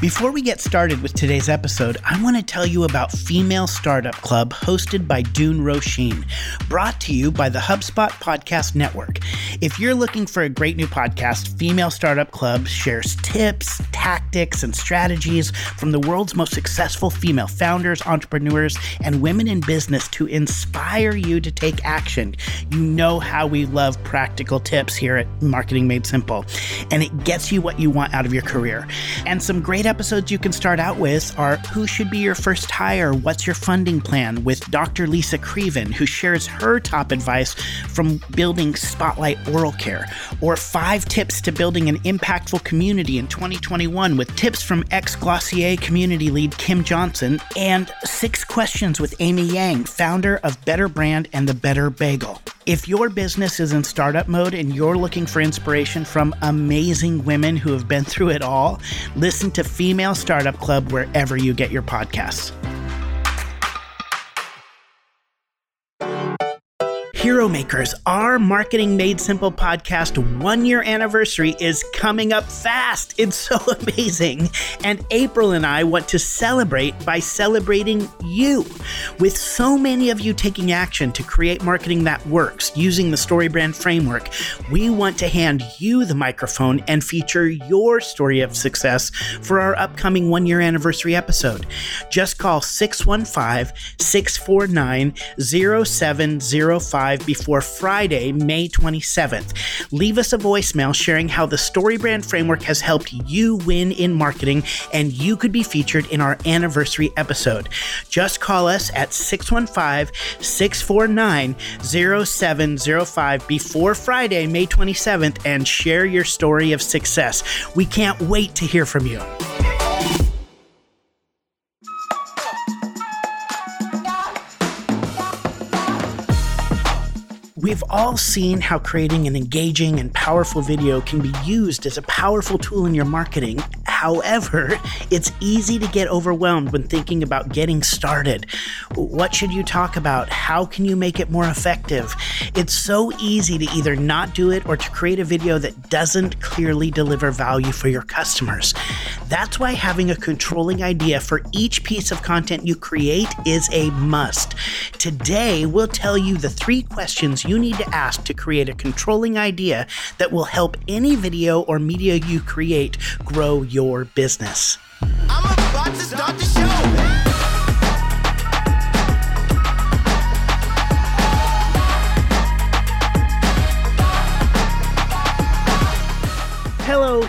Before we get started with today's episode, I want to tell you about Female Startup Club hosted by Doone Roisin, brought to you by the HubSpot Podcast Network. If you're looking for a great new podcast, Female Startup Club shares tips, tactics, and strategies from the world's most successful female founders, entrepreneurs, and women in business to inspire you to take action. You know how we love practical tips here at Marketing Made Simple, and it gets you what you want out of your career. And some great episodes you can start out with are Who Should Be Your First Hire? What's Your Funding Plan? with Dr. Lisa Creaven, who shares her top advice from building Spotlight Oral Care, or Five Tips to Building an Impactful Community in 2021 with tips from ex Glossier community lead Kim Johnson, and Six Questions with Amy Yang, founder of Better Brand and the Better Bagel. If your business is in startup mode and you're looking for inspiration from amazing women who have been through it all, listen to Female Startup Club wherever you get your podcasts. Hero Makers, our Marketing Made Simple podcast one year anniversary is coming up fast. It's so amazing. And April and I want to celebrate by celebrating you. With so many of you taking action to create marketing that works using the StoryBrand framework, we want to hand you the microphone and feature your story of success for our upcoming one year anniversary episode. Just call 615 649 0705 before Friday, May 27th. Leave us a voicemail sharing how the StoryBrand framework has helped you win in marketing, and you could be featured in our anniversary episode. Just call us at 615 649 0705 before Friday, May 27th, and share your story of success. We can't wait to hear from you. We've all seen how creating an engaging and powerful video can be used as a powerful tool in your marketing. However, it's easy to get overwhelmed when thinking about getting started. What should you talk about? How can you make it more effective? It's so easy to either not do it or to create a video that doesn't clearly deliver value for your customers. That's why having a controlling idea for each piece of content you create is a must. Today, we'll tell you the three questions you need to ask to create a controlling idea that will help any video or media you create grow your business.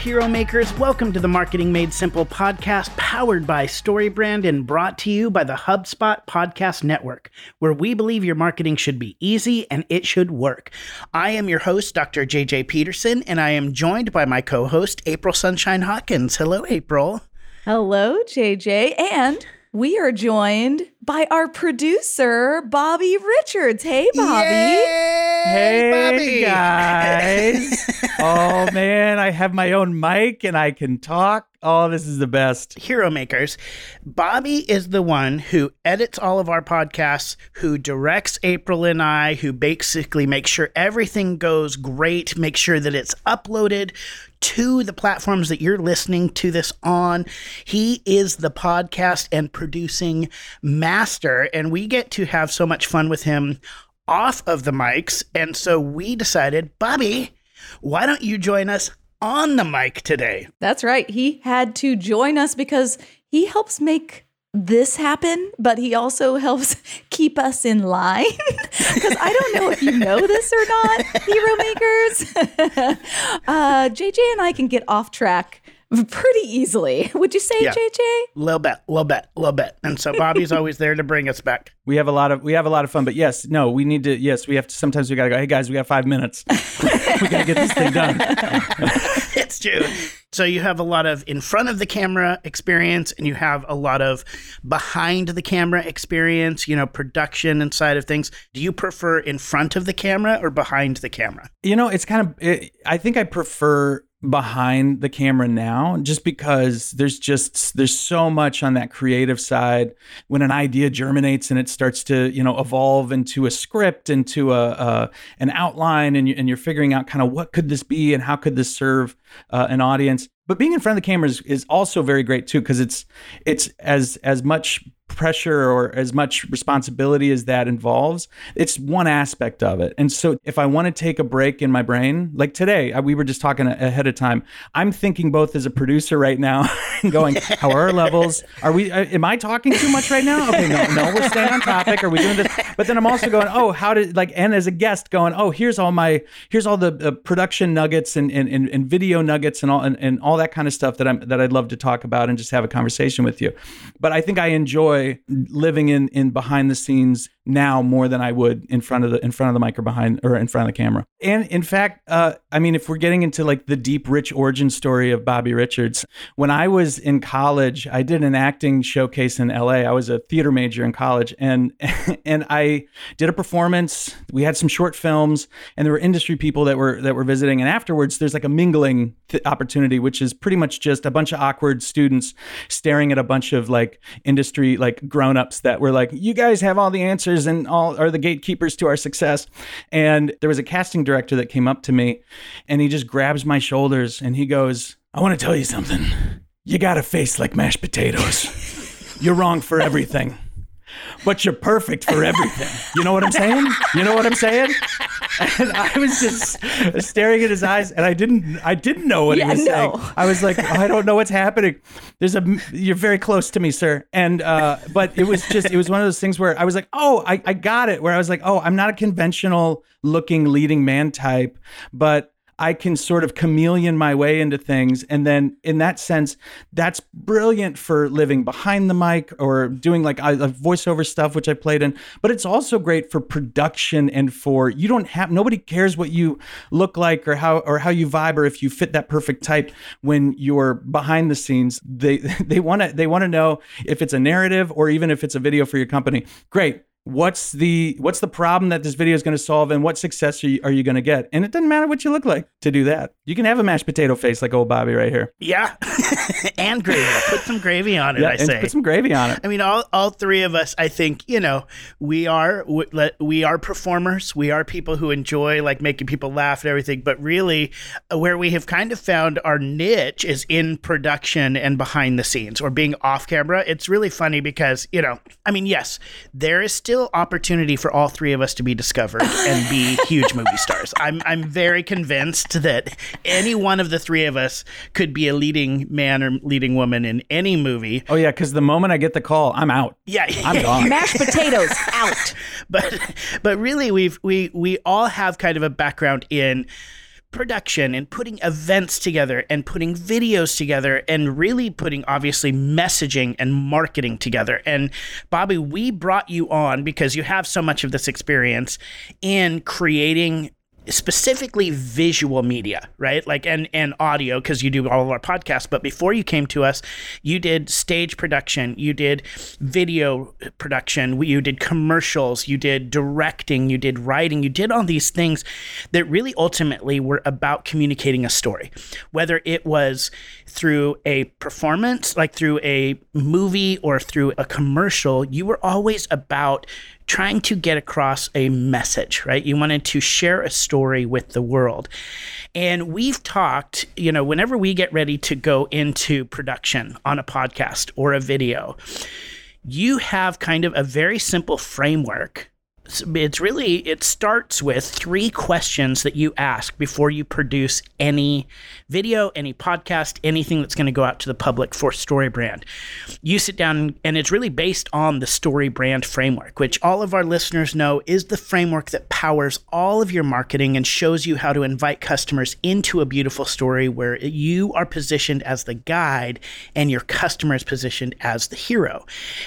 Hero makers. Welcome to the Marketing Made Simple podcast, powered by StoryBrand and brought to you by the HubSpot Podcast Network, where we believe your marketing should be easy and it should work. I am your host, Dr. JJ Peterson, and I am joined by my co host, April Sunshine Hawkins. Hello, April. Hello, JJ. And we are joined by our producer, Bobby Richards. Hey, Bobby. Yay, hey, Bobby. guys. oh, man. I have my own mic and I can talk. Oh, this is the best. Hero Makers. Bobby is the one who edits all of our podcasts, who directs April and I, who basically makes sure everything goes great, makes sure that it's uploaded to the platforms that you're listening to this on. He is the podcast and producing master, and we get to have so much fun with him off of the mics. And so we decided, Bobby, why don't you join us on the mic today? That's right. He had to join us because he helps make this happen, but he also helps keep us in line. Because I don't know if you know this or not, hero makers. uh, JJ and I can get off track pretty easily. Would you say, Yeah. JJ? Little bit, a little bit, a little bit. And so Bobby's always there to bring us back. We have a lot of we have a lot of fun, but yes, no, we need to. Yes, we have to. Sometimes we gotta go. Hey guys, we got five minutes. we gotta get this thing done. it's true. So you have a lot of in front of the camera experience and you have a lot of behind the camera experience, you know, production and side of things. Do you prefer in front of the camera or behind the camera? You know, it's kind of. It, I think I prefer behind the camera now just because there's just there's so much on that creative side. When an idea germinates and it starts to you know evolve into a script into a, a an outline and, you, and you're figuring out kind of what could this be and how could this serve uh, an audience. But being in front of the cameras is, is also very great too because it's it's as as much pressure or as much responsibility as that involves, it's one aspect of it. And so if I want to take a break in my brain, like today, we were just talking ahead of time, I'm thinking both as a producer right now going, how are our levels? Are we, uh, am I talking too much right now? Okay, no, no, we're staying on topic. Are we doing this? But then I'm also going, oh, how did, like, and as a guest going, oh, here's all my, here's all the uh, production nuggets and, and, and, and, video nuggets and all, and, and all that kind of stuff that I'm, that I'd love to talk about and just have a conversation with you. But I think I enjoy enjoy living in in behind the scenes now more than I would in front of the in front of the mic or behind or in front of the camera. And in fact, uh, I mean, if we're getting into like the deep, rich origin story of Bobby Richards, when I was in college, I did an acting showcase in L.A. I was a theater major in college, and and I did a performance. We had some short films, and there were industry people that were that were visiting. And afterwards, there's like a mingling th- opportunity, which is pretty much just a bunch of awkward students staring at a bunch of like industry like grown ups that were like, "You guys have all the answers." and all are the gatekeepers to our success. And there was a casting director that came up to me and he just grabs my shoulders and he goes, I want to tell you something. You got a face like mashed potatoes. You're wrong for everything but you're perfect for everything. You know what I'm saying? You know what I'm saying? And I was just staring at his eyes, and I didn't, I didn't know what yeah, he was no. saying. I was like, oh, I don't know what's happening. There's a, you're very close to me, sir. And, uh, but it was just, it was one of those things where I was like, oh, I, I got it. Where I was like, oh, I'm not a conventional looking leading man type, but I can sort of chameleon my way into things. And then in that sense, that's brilliant for living behind the mic or doing like voiceover stuff, which I played in. But it's also great for production and for you don't have nobody cares what you look like or how or how you vibe or if you fit that perfect type when you're behind the scenes. They they want to they want to know if it's a narrative or even if it's a video for your company. Great what's the what's the problem that this video is going to solve and what success are you, are you going to get? And it doesn't matter what you look like to do that. You can have a mashed potato face like old bobby right here. Yeah. And gravy. Put some gravy on it yeah, i say. put some gravy on it. I mean all, all three of us i think you know we are we are performers. We are people who enjoy like making people laugh and everything. But really uh, where we have kind of found our niche is in production and behind the scenes or being off camera. It's really funny because you know i mean yes there is still still opportunity for all three of us to be discovered and be huge movie stars. I'm I'm very convinced that any one of the three of us could be a leading man or leading woman in any movie. Oh yeah, because the moment I get the call, I'm out. Yeah, I'm gone. Mashed potatoes out. But but really, we've we we all have kind of a background in production and putting events together and putting videos together and really putting obviously messaging and marketing together. And Bobby, we brought you on because you have so much of this experience in creating specifically visual media, right? Like and and audio because you do all of our podcasts. But before you came to us, you did stage production, you did video production, you did commercials, you did directing, you did writing, you did all these things that really ultimately were about communicating a story, whether it was through a performance, like through a movie or through a commercial. You were always about trying to get across a message, right? You wanted to share a story with the world. And we've talked, you know, whenever we get ready to go into production on a podcast or a video, you have kind of a very simple framework it's really it starts with three questions that you ask before you produce any video any podcast anything that's going to go out to the public for story brand. You sit down and it's really based on the story brand framework which all of our listeners know is the framework that powers all of your marketing and shows you how to invite customers into a beautiful story where you are positioned as the guide and your customer is positioned as the hero.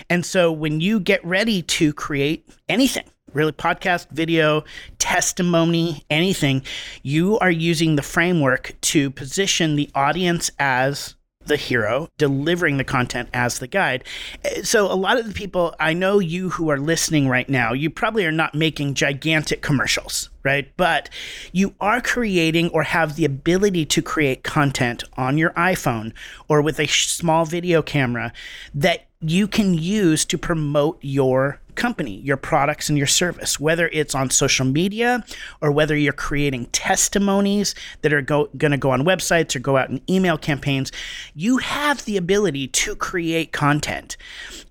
And so when you get ready to create anything really podcast, video, testimony, anything, you are using the framework to position the audience as the hero, delivering the content as the guide. Uh, so, a lot of the people I know you who are listening right now, you probably are not making gigantic commercials, right? But you are creating or have the ability to create content on your iPhone or with a small video camera that you can use to promote your company, your products, and your service, whether it's on social media or whether you're creating testimonies that are going to go on websites or go out in email campaigns. You have the ability to create content.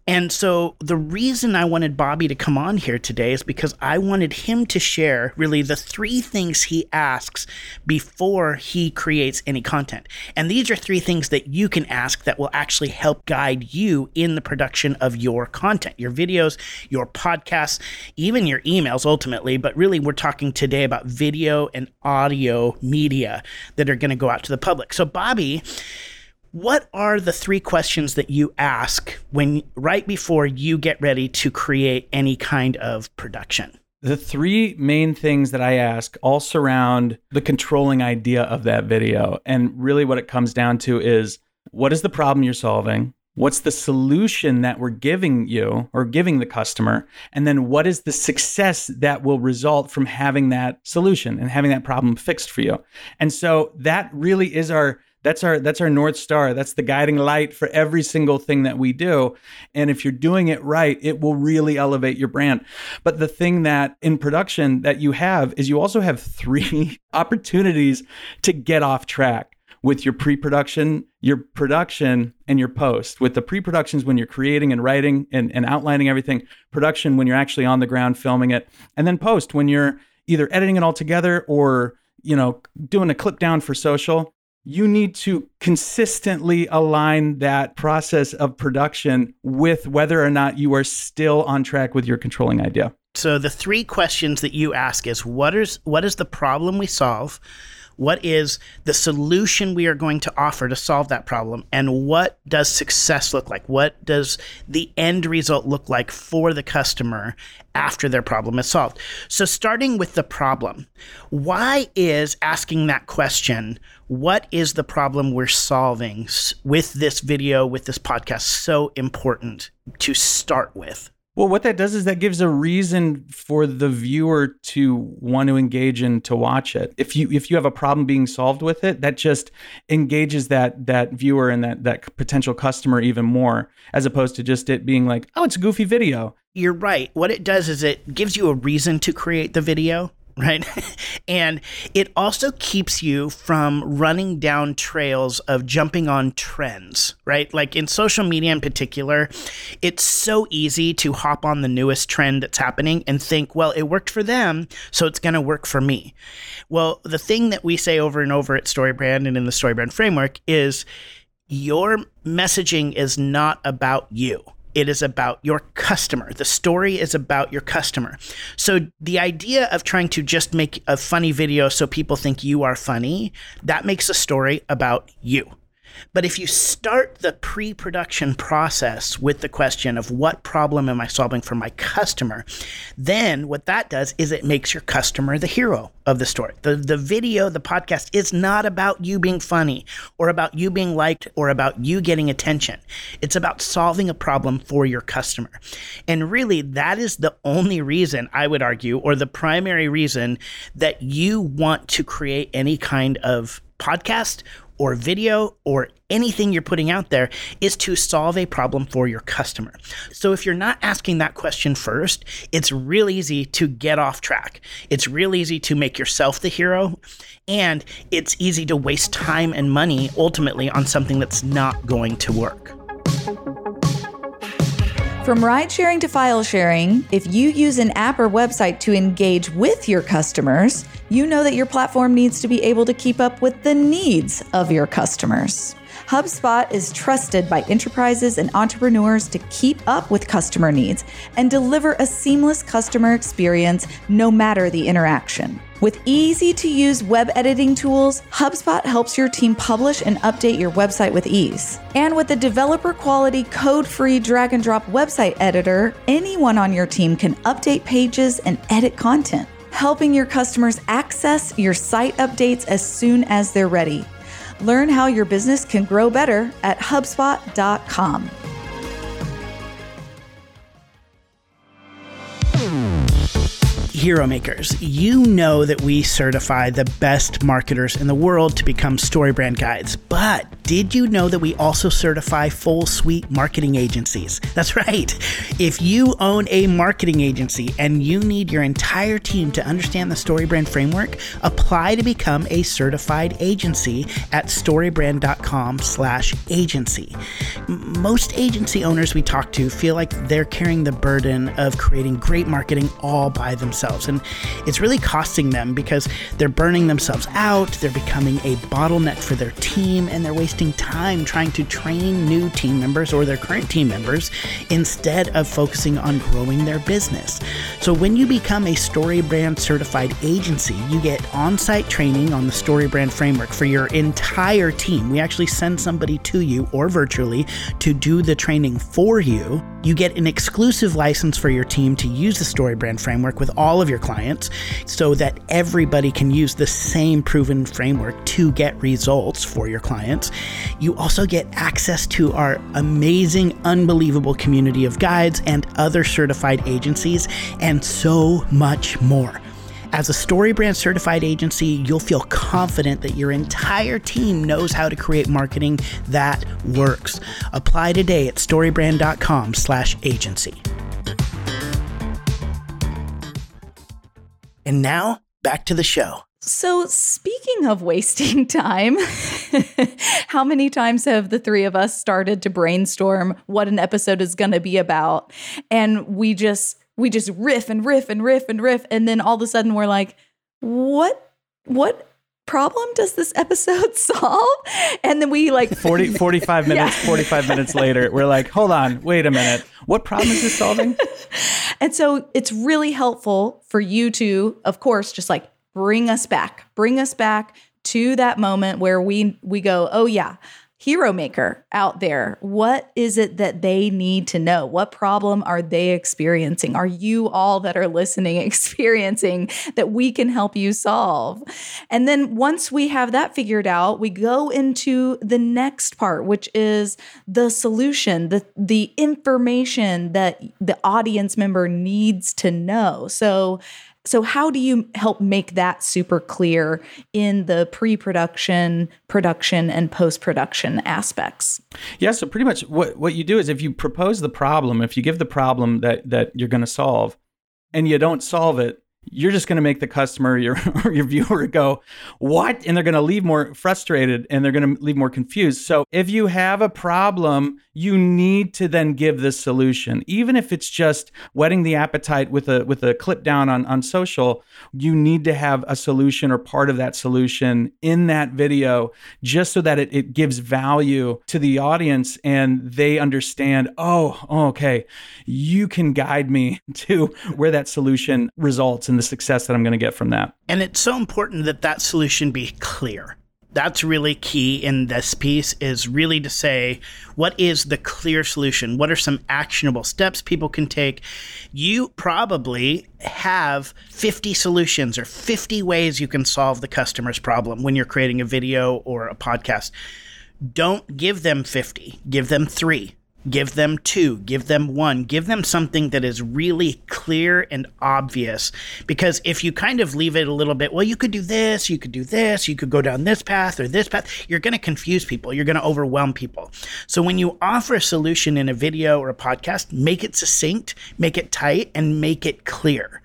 And so the reason I wanted Bobby to come on here today is because I wanted him to share really the three things he asks before he creates any content. And these are three things that you can ask that will actually help guide you in the production of your content, your videos, your podcasts, even your emails ultimately. But really, we're talking today about video and audio media that are going to go out to the public. So, Bobby, what are the three questions that you ask when right before you get ready to create any kind of production? The three main things that I ask all surround the controlling idea of that video. And really, what it comes down to is what is the problem you're solving? What's the solution that we're giving you or giving the customer? And then what is the success that will result from having that solution and having that problem fixed for you? And so that really is our that's our that's our north star. That's the guiding light for every single thing that we do. And if you're doing it right it will really elevate your brand. But the thing that in production that you have is you also have three opportunities to get off track with your pre-production your production and your post. With the pre-productions when you're creating and writing and, and outlining everything production when you're actually on the ground filming it and then post when you're either editing it all together or you know doing a clip down for social you need to consistently align that process of production with whether or not you are still on track with your controlling idea. So the three questions that you ask is what is what is the problem we solve? What is the solution we are going to offer to solve that problem? And what does success look like? What does the end result look like for the customer after their problem is solved? So, starting with the problem, why is asking that question, what is the problem we're solving with this video, with this podcast, so important to start with? Well, what that does is that gives a reason for the viewer to want to engage and to watch it. If you if you have a problem being solved with it, that just engages that that viewer and that that potential customer even more, as opposed to just it being like, oh, it's a goofy video. You're right. What it does is it gives you a reason to create the video right? and it also keeps you from running down trails of jumping on trends, right? Like in social media in particular, it's so easy to hop on the newest trend that's happening and think, well, it worked for them, so it's going to work for me. Well, the thing that we say over and over at StoryBrand and in the StoryBrand framework is your messaging is not about you it is about your customer. The story is about your customer. So the idea of trying to just make a funny video so people think you are funny, that makes a story about you. But if you start the pre production process with the question of what problem am I solving for my customer, then what that does is it makes your customer the hero of the story. The, the video, the podcast is not about you being funny or about you being liked or about you getting attention. It's about solving a problem for your customer. And really, that is the only reason I would argue, or the primary reason that you want to create any kind of podcast or video or anything you're putting out there is to solve a problem for your customer. So if you're not asking that question first, it's real easy to get off track. It's real easy to make yourself the hero, and it's easy to waste time and money ultimately on something that's not going to work. From ride sharing to file sharing, if you use an app or website to engage with your customers, you know that your platform needs to be able to keep up with the needs of your customers. HubSpot is trusted by enterprises and entrepreneurs to keep up with customer needs and deliver a seamless customer experience no matter the interaction. With easy to use web editing tools, HubSpot helps your team publish and update your website with ease. And with the developer quality code free drag and drop website editor, anyone on your team can update pages and edit content, helping your customers access your site updates as soon as they're ready. Learn how your business can grow better at HubSpot.com. Hero Makers, you know that we certify the best marketers in the world to become StoryBrand guides, but did you know that we also certify full suite marketing agencies? That's right. If you own a marketing agency and you need your entire team to understand the StoryBrand framework, apply to become a certified agency at storybrand.com/agency. Most agency owners we talk to feel like they're carrying the burden of creating great marketing all by themselves themselves. And it's really costing them because they're burning themselves out, they're becoming a bottleneck for their team, and they're wasting time trying to train new team members or their current team members instead of focusing on growing their business. So when you become a StoryBrand certified agency, you get on site training on the StoryBrand framework for your entire team. We actually send somebody to you or virtually to do the training for you. You get an exclusive license for your team to use the StoryBrand framework with all of your clients so that everybody can use the same proven framework to get results for your clients. You also get access to our amazing, unbelievable community of guides and other certified agencies, and so much more. As a StoryBrand certified agency, you'll feel confident that your entire team knows how to create marketing that works. Apply today at storybrand.com/agency. And now, back to the show. So, speaking of wasting time, how many times have the three of us started to brainstorm what an episode is going to be about? And we just we just riff and riff and riff and riff and then all of a sudden we're like, "What what problem does this episode solve? And then we like 40, 45 minutes, yeah. 45 minutes later, we're like, hold on, wait a minute. What problem is this solving? and so it's really helpful for you to, of course, just like bring us back, bring us back to that moment where we we go, oh yeah, hero maker out there what is it that they need to know? What problem are they experiencing? Are you all that are listening experiencing that we can help you solve? And then once we have that figured out we go into the next part which is the solution the the information that the audience member needs to know. So so, how do you help make that super clear in the pre production, production, and post production aspects? Yeah, so pretty much what, what you do is if you propose the problem, if you give the problem that, that you're going to solve, and you don't solve it, you're just going to make the customer your your viewer go what? And they're going to leave more frustrated and they're going to leave more confused. So if you have a problem you need to then give the solution. Even if it's just whetting the appetite with a with a clip down on on social you need to have a solution or part of that solution in that video just so that it, it gives value to the audience and they understand oh okay you can guide me to where that solution results and the success that I'm going to get from that. And it's so important that that solution be clear. That's really key in this piece is really to say what is the clear solution? What are some actionable steps people can take? You probably have 50 solutions or 50 ways you can solve the customer's problem when you're creating a video or a podcast. Don't give them 50, give them 3 Give them two, give them one, give them something that is really clear and obvious. Because if you kind of leave it a little bit, well, you could do this, you could do this, you could go down this path or this path, you're going to confuse people, you're going to overwhelm people. So when you offer a solution in a video or a podcast, make it succinct, make it tight, and make it clear.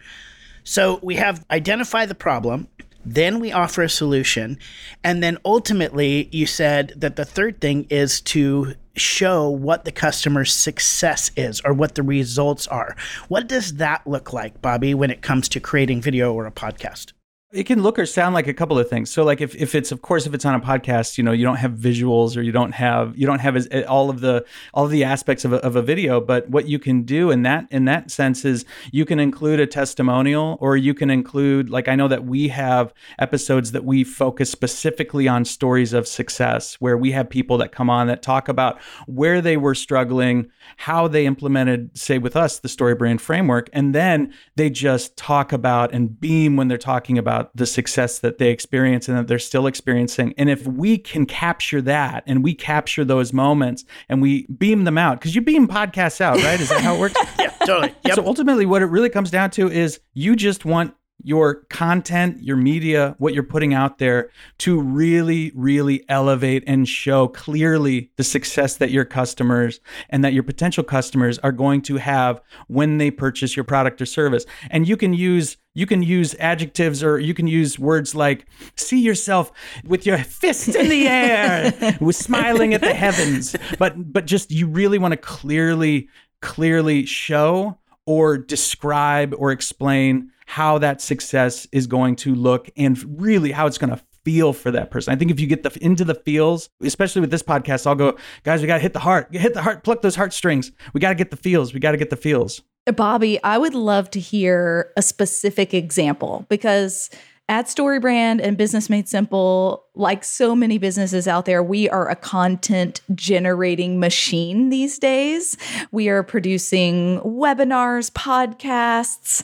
So we have identify the problem, then we offer a solution. And then ultimately, you said that the third thing is to show what the customer's success is or what the results are. What does that look like, Bobby, when it comes to creating video or a podcast? It can look or sound like a couple of things. So, like if, if it's of course if it's on a podcast, you know, you don't have visuals or you don't have you don't have as, eh, all of the all of the aspects of a, of a video. But what you can do in that in that sense is you can include a testimonial or you can include like I know that we have episodes that we focus specifically on stories of success where we have people that come on that talk about where they were struggling, how they implemented, say with us, the story StoryBrand framework, and then they just talk about and beam when they're talking about about the success that they experience and that they're still experiencing. And if we can capture that and we capture those moments and we beam them out, because you beam podcasts out, right? Is that how it works? yeah, totally. Yep. So ultimately, what it really comes down to is you just want your content, your media, what you're putting out there to really, really elevate and show clearly the success that your customers and that your potential customers are going to have when they purchase your product or service. And you can use you can use adjectives or you can use words like see yourself with your fist in the air with smiling at the heavens but but just you really want to clearly clearly show or describe or explain how that success is going to look and really how it's going to feel for that person. I think if you get the into the feels, especially with this podcast, I'll go, guys, we got to hit the heart, hit the heart, pluck those heartstrings. We got to get the feels. We got to get the feels. Bobby, I would love to hear a specific example because at StoryBrand and Business Made Simple, like so many businesses out there, we are a content generating machine these days. We are producing webinars, podcasts,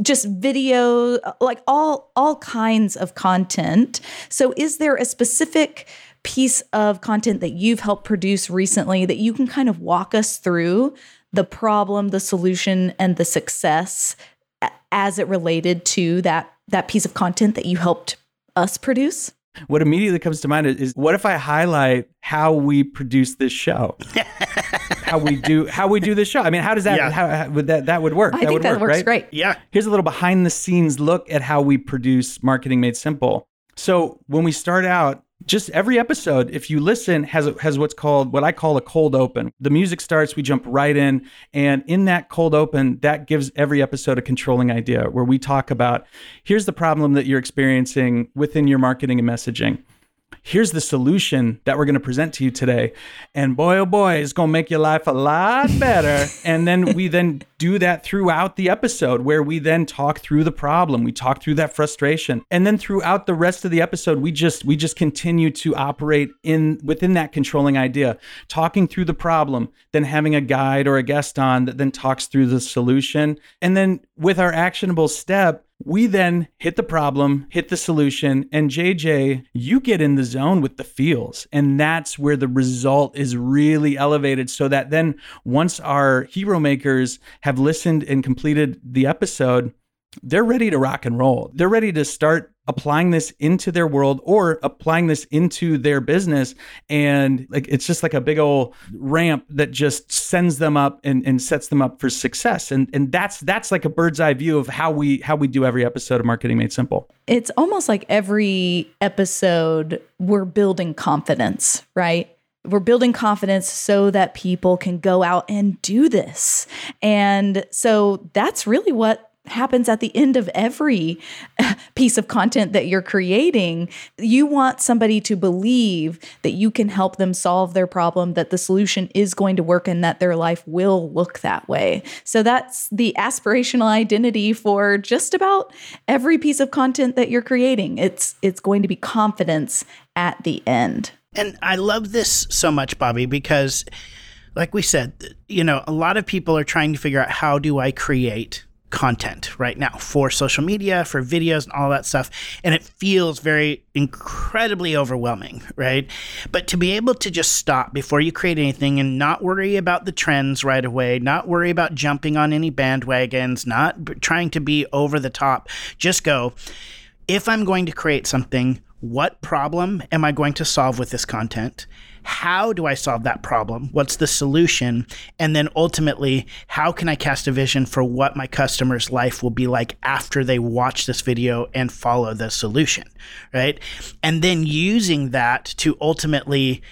just video, like all all kinds of content. So is there a specific piece of content that you've helped produce recently that you can kind of walk us through the problem, the solution and the success as it related to that that piece of content that you helped us produce? What immediately comes to mind is what if I highlight how we produce this show? how we do how we do this show. I mean, how does that Yeah. how, how would that that would work? I that think would that work, works right? great. Yeah. Here's a little behind the scenes look at how we produce Marketing Made Simple. So when we start out, just every episode, if you listen, has has what's called what I call a cold open. The music starts, we jump right in, and in that cold open, that gives every episode a controlling idea where we talk about here's the problem that you're experiencing within your marketing and messaging here's the solution that we're going to present to you today. And boy oh boy it's going to make your life a lot better. And then we then do that throughout the episode where we then talk through the problem. We talk through that frustration. And then throughout the rest of the episode we just we just continue to operate in within that controlling idea talking through the problem then having a guide or a guest on that then talks through the solution. And then with our actionable step we then hit the problem, hit the solution, and JJ, you get in the zone with the feels. And that's where the result is really elevated. So that then once our hero makers have listened and completed the episode, they're ready to rock and roll. They're ready to start applying this into their world or applying this into their business. And like it's just like a big old ramp that just sends them up and, and sets them up for success. And and that's that's like a bird's eye view of how we how we do every episode of Marketing Made Simple. It's almost like every episode we're building confidence, right? We're building confidence so that people can go out and do this. And so that's really what happens at the end of every piece of content that you're creating. You want somebody to believe that you can help them solve their problem, that the solution is going to work, and that their life will look that way. So that's the aspirational identity for just about every piece of content that you're creating. It's it's going to be confidence at the end. And I love this so much, Bobby, because, like we said, you know, a lot of people are trying to figure out how do I create content right now for social media, for videos, and all that stuff. And it feels very incredibly overwhelming, right? But to be able to just stop before you create anything and not worry about the trends right away, not worry about jumping on any bandwagons, not trying to be over the top, just go, if I'm going to create something, what problem am I going to solve with this content? How do I solve that problem? What's the solution? And then ultimately, how can I cast a vision for what my customer's life will be like after they watch this video and follow the solution, right? And then using that to ultimately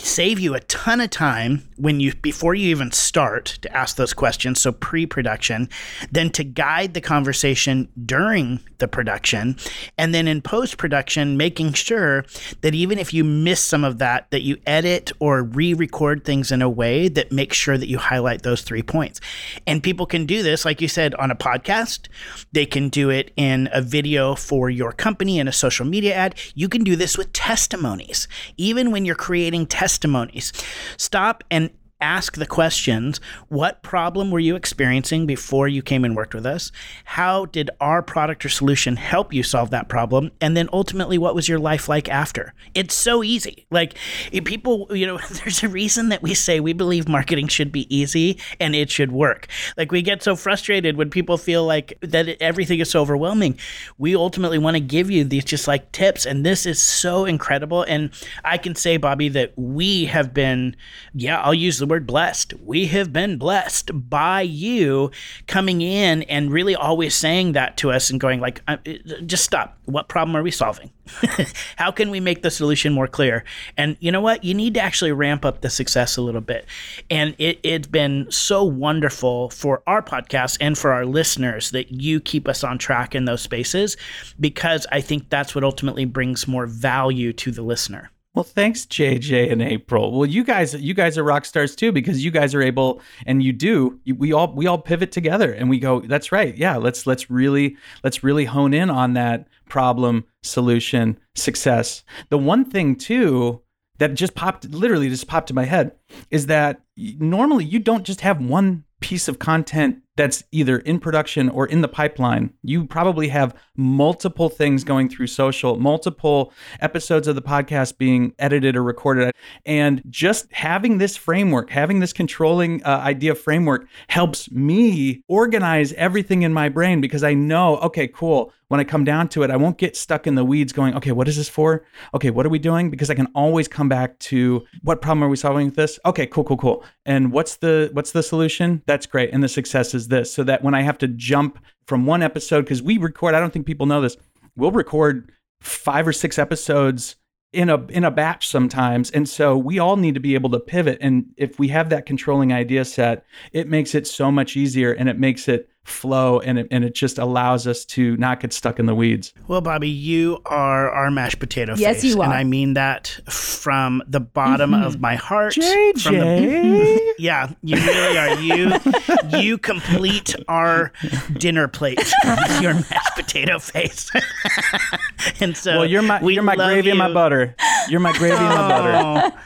save you a ton of time when you before you even start to ask those questions so pre-production then to guide the conversation during the production and then in post-production making sure that even if you miss some of that that you edit or re-record things in a way that makes sure that you highlight those three points. And people can do this like you said on a podcast. They can do it in a video for your company in a social media ad. You can do this with testimonies. Even when you're creating testimonies. Stop and ask the questions what problem were you experiencing before you came and worked with us? How did our product or solution help you solve that problem? And then ultimately, what was your life like after? It's so easy. Like eh, people, you know, there's a reason that we say we believe marketing should be easy and it should work. Like we get so frustrated when people feel like that everything is so overwhelming. We ultimately want to give you these just like tips. And this is so incredible. And I can say, Bobby, that we have been, yeah, I'll use the word blessed. We have been blessed by you coming in and really always saying that to us and going like, uh, just stop. What problem are we solving? How can we make the solution more clear? And you know what? You need to actually ramp up the success a little bit. And it, it's been so wonderful for our podcast and for our listeners that you keep us on track in those spaces because I think that's what ultimately brings more value to the listener. Well, thanks, JJ and April. Well, you guys, you guys are rock stars too because you guys are able, and you do. We all we all pivot together, and we go. That's right. Yeah, let's let's really let's really hone in on that problem, solution, success. The one thing too that just popped, literally just popped in my head, is that normally you don't just have one piece of content that's either in production or in the pipeline. You probably have multiple things going through social, multiple episodes of the podcast being edited or recorded. And just having this framework, having this controlling uh, idea framework helps me organize everything in my brain because I know, okay, cool. When I come down to it, I won't get stuck in the weeds going, okay, what is this for? Okay, what are we doing? Because I can always come back to what problem are we solving with this? Okay, cool, cool, cool. And what's the what's the solution? That's great. And the success is this. So that when I have to jump from one episode, because we record, I don't think people know this, we'll record five or six episodes in a in a batch sometimes and so we all need to be able to pivot and if we have that controlling idea set it makes it so much easier and it makes it flow and it, and it just allows us to not get stuck in the weeds. Well, Bobby, you are our mashed potato yes, face. you are. And I mean that from the bottom mm-hmm. of my heart. JJ. The, yeah, you really are. You you complete our dinner plate with your mashed potato face. and so Well, you're my you're my gravy you. and my butter. You're my gravy and my butter.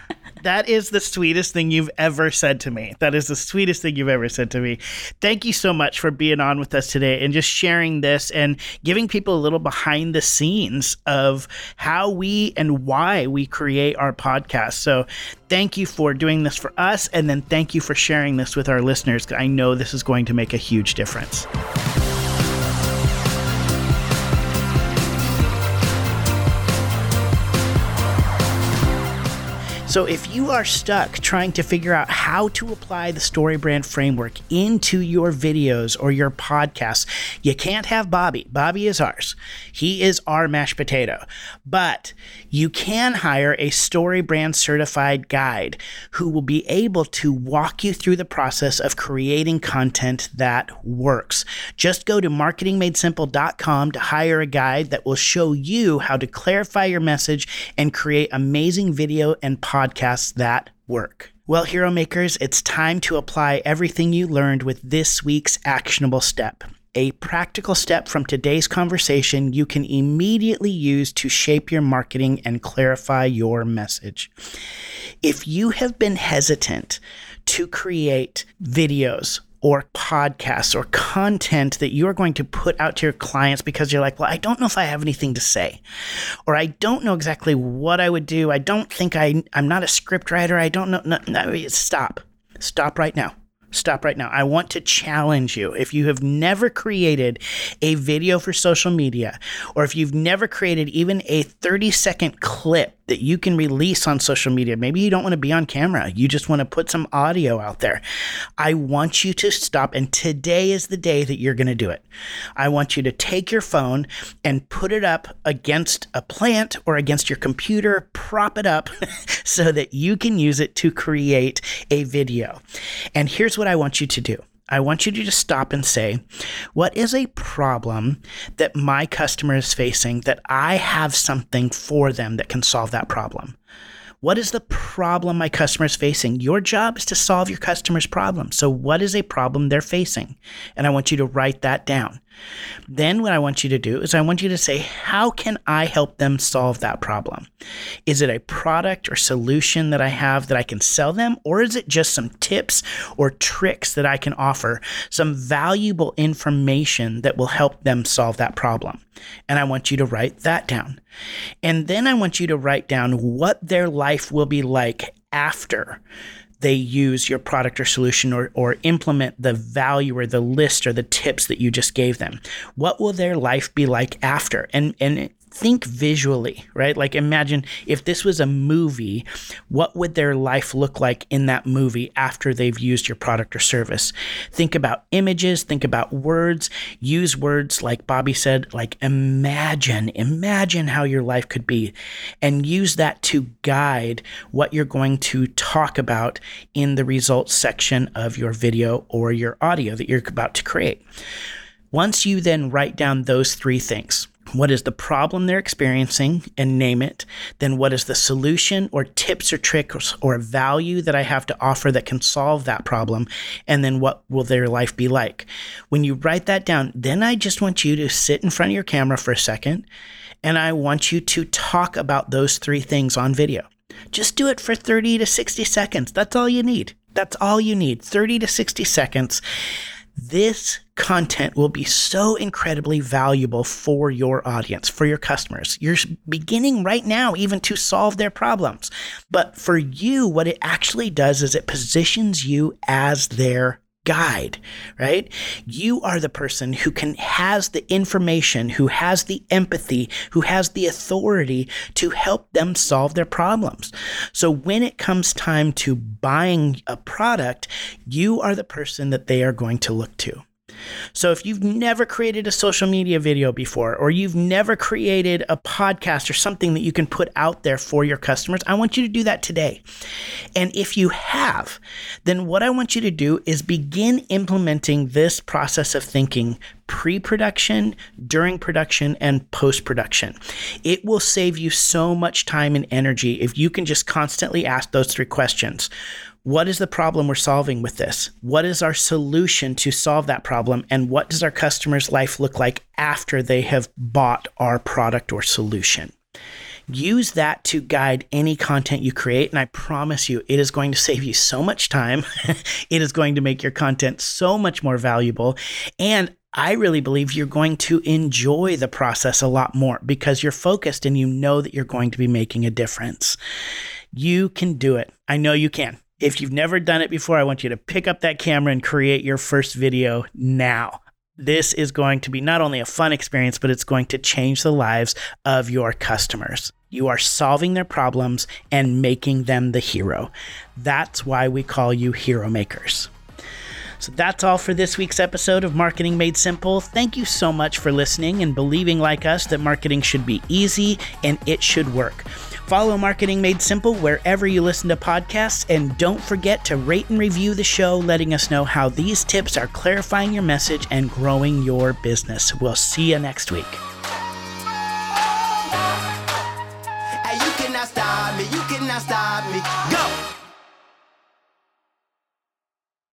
That is the sweetest thing you've ever said to me. That is the sweetest thing you've ever said to me. Thank you so much for being on with us today and just sharing this and giving people a little behind the scenes of how we and why we create our podcast. So, thank you for doing this for us. And then thank you for sharing this with our listeners. I know this is going to make a huge difference. So, if you are stuck trying to figure out how to apply the StoryBrand framework into your videos or your podcasts, you can't have Bobby. Bobby is ours. He is our mashed potato. But you can hire a StoryBrand certified guide who will be able to walk you through the process of creating content that works. Just go to marketingmadesimple.com to hire a guide that will show you how to clarify your message and create amazing video and podcast podcasts that work. Well, Hero Makers, it's time to apply everything you learned with this week's actionable step. A practical step from today's conversation you can immediately use to shape your marketing and clarify your message. If you have been hesitant to create videos or podcasts or content that you're going to put out to your clients because you're like, well, I don't know if I have anything to say, or I don't know exactly what I would do. I don't think I, I'm not a script writer. I don't know. No, no, stop. Stop right now. Stop right now. I want to challenge you. If you have never created a video for social media, or if you've never created even a 30 second clip that you can release on social media. Maybe you don't want to be on camera, you just want to put some audio out there. I want you to stop, and today is the day that you're going to do it. I want you to take your phone and put it up against a plant or against your computer, prop it up so that you can use it to create a video. And here's what I want you to do. I want you to just stop and say, what is a problem that my customer is facing that I have something for them that can solve that problem? What is the problem my customer is facing? Your job is to solve your customer's problem. So, what is a problem they're facing? And I want you to write that down. Then, what I want you to do is I want you to say, How can I help them solve that problem? Is it a product or solution that I have that I can sell them? Or is it just some tips or tricks that I can offer, some valuable information that will help them solve that problem? And I want you to write that down. And then I want you to write down what their life will be like after they use your product or solution or, or implement the value or the list or the tips that you just gave them. What will their life be like after? And and think visually, right? Like imagine if this was a movie, what would their life look like in that movie after they've used your product or service? Think about images, think about words, use words like Bobby said, like imagine, imagine how your life could be, and use that to guide what you're going to talk about in the results section of your video or your audio that you're about to create. Once you then write down those three things, what is the problem they're experiencing and name it then what is the solution or tips or tricks or value that i have to offer that can solve that problem and then what will their life be like? When you write that down then i just want you to sit in front of your camera for a second and i want you to talk about those three things on video. Just do it for 30 to 60 seconds. That's all you need. That's all you need. 30 to 60 seconds this content will be so incredibly valuable for your audience, for your customers. You're beginning right now even to solve their problems. But for you, what it actually does is it positions you as their guide, right? You are the person who can has the information, who has the empathy, who has the authority to help them solve their problems. So when it comes time to buying a product, you are the person that they are going to look to. So if you've never created a social media video before, or you've never created a podcast or something that you can put out there for your customers, I want you to do that today. And if you have, then what I want you to do is begin implementing this process of thinking pre production, during production, and post production. It will save you so much time and energy if you can just constantly ask those three questions what is the problem we're solving with this? What is our solution to solve that problem? And what does our customer's life look like after they have bought our product or solution? Use that to guide any content you create. And I promise you, it is going to save you so much time. it is going to make your content so much more valuable. And I really believe you're going to enjoy the process a lot more because you're focused and you know that you're going to be making a difference. You can do it. I know you can. If you've never done it before, I want you to pick up that camera and create your first video now. This is going to be not only a fun experience, but it's going to change the lives of your customers. You are solving their problems and making them the hero. That's why we call you hero makers. So that's all for this week's episode of Marketing Made Simple. Thank you so much for listening and believing, like us, that marketing should be easy and it should work. Follow Marketing Made Simple wherever you listen to podcasts, and don't forget to rate and review the show, letting us know how these tips are clarifying your message and growing your business. We'll see you next week.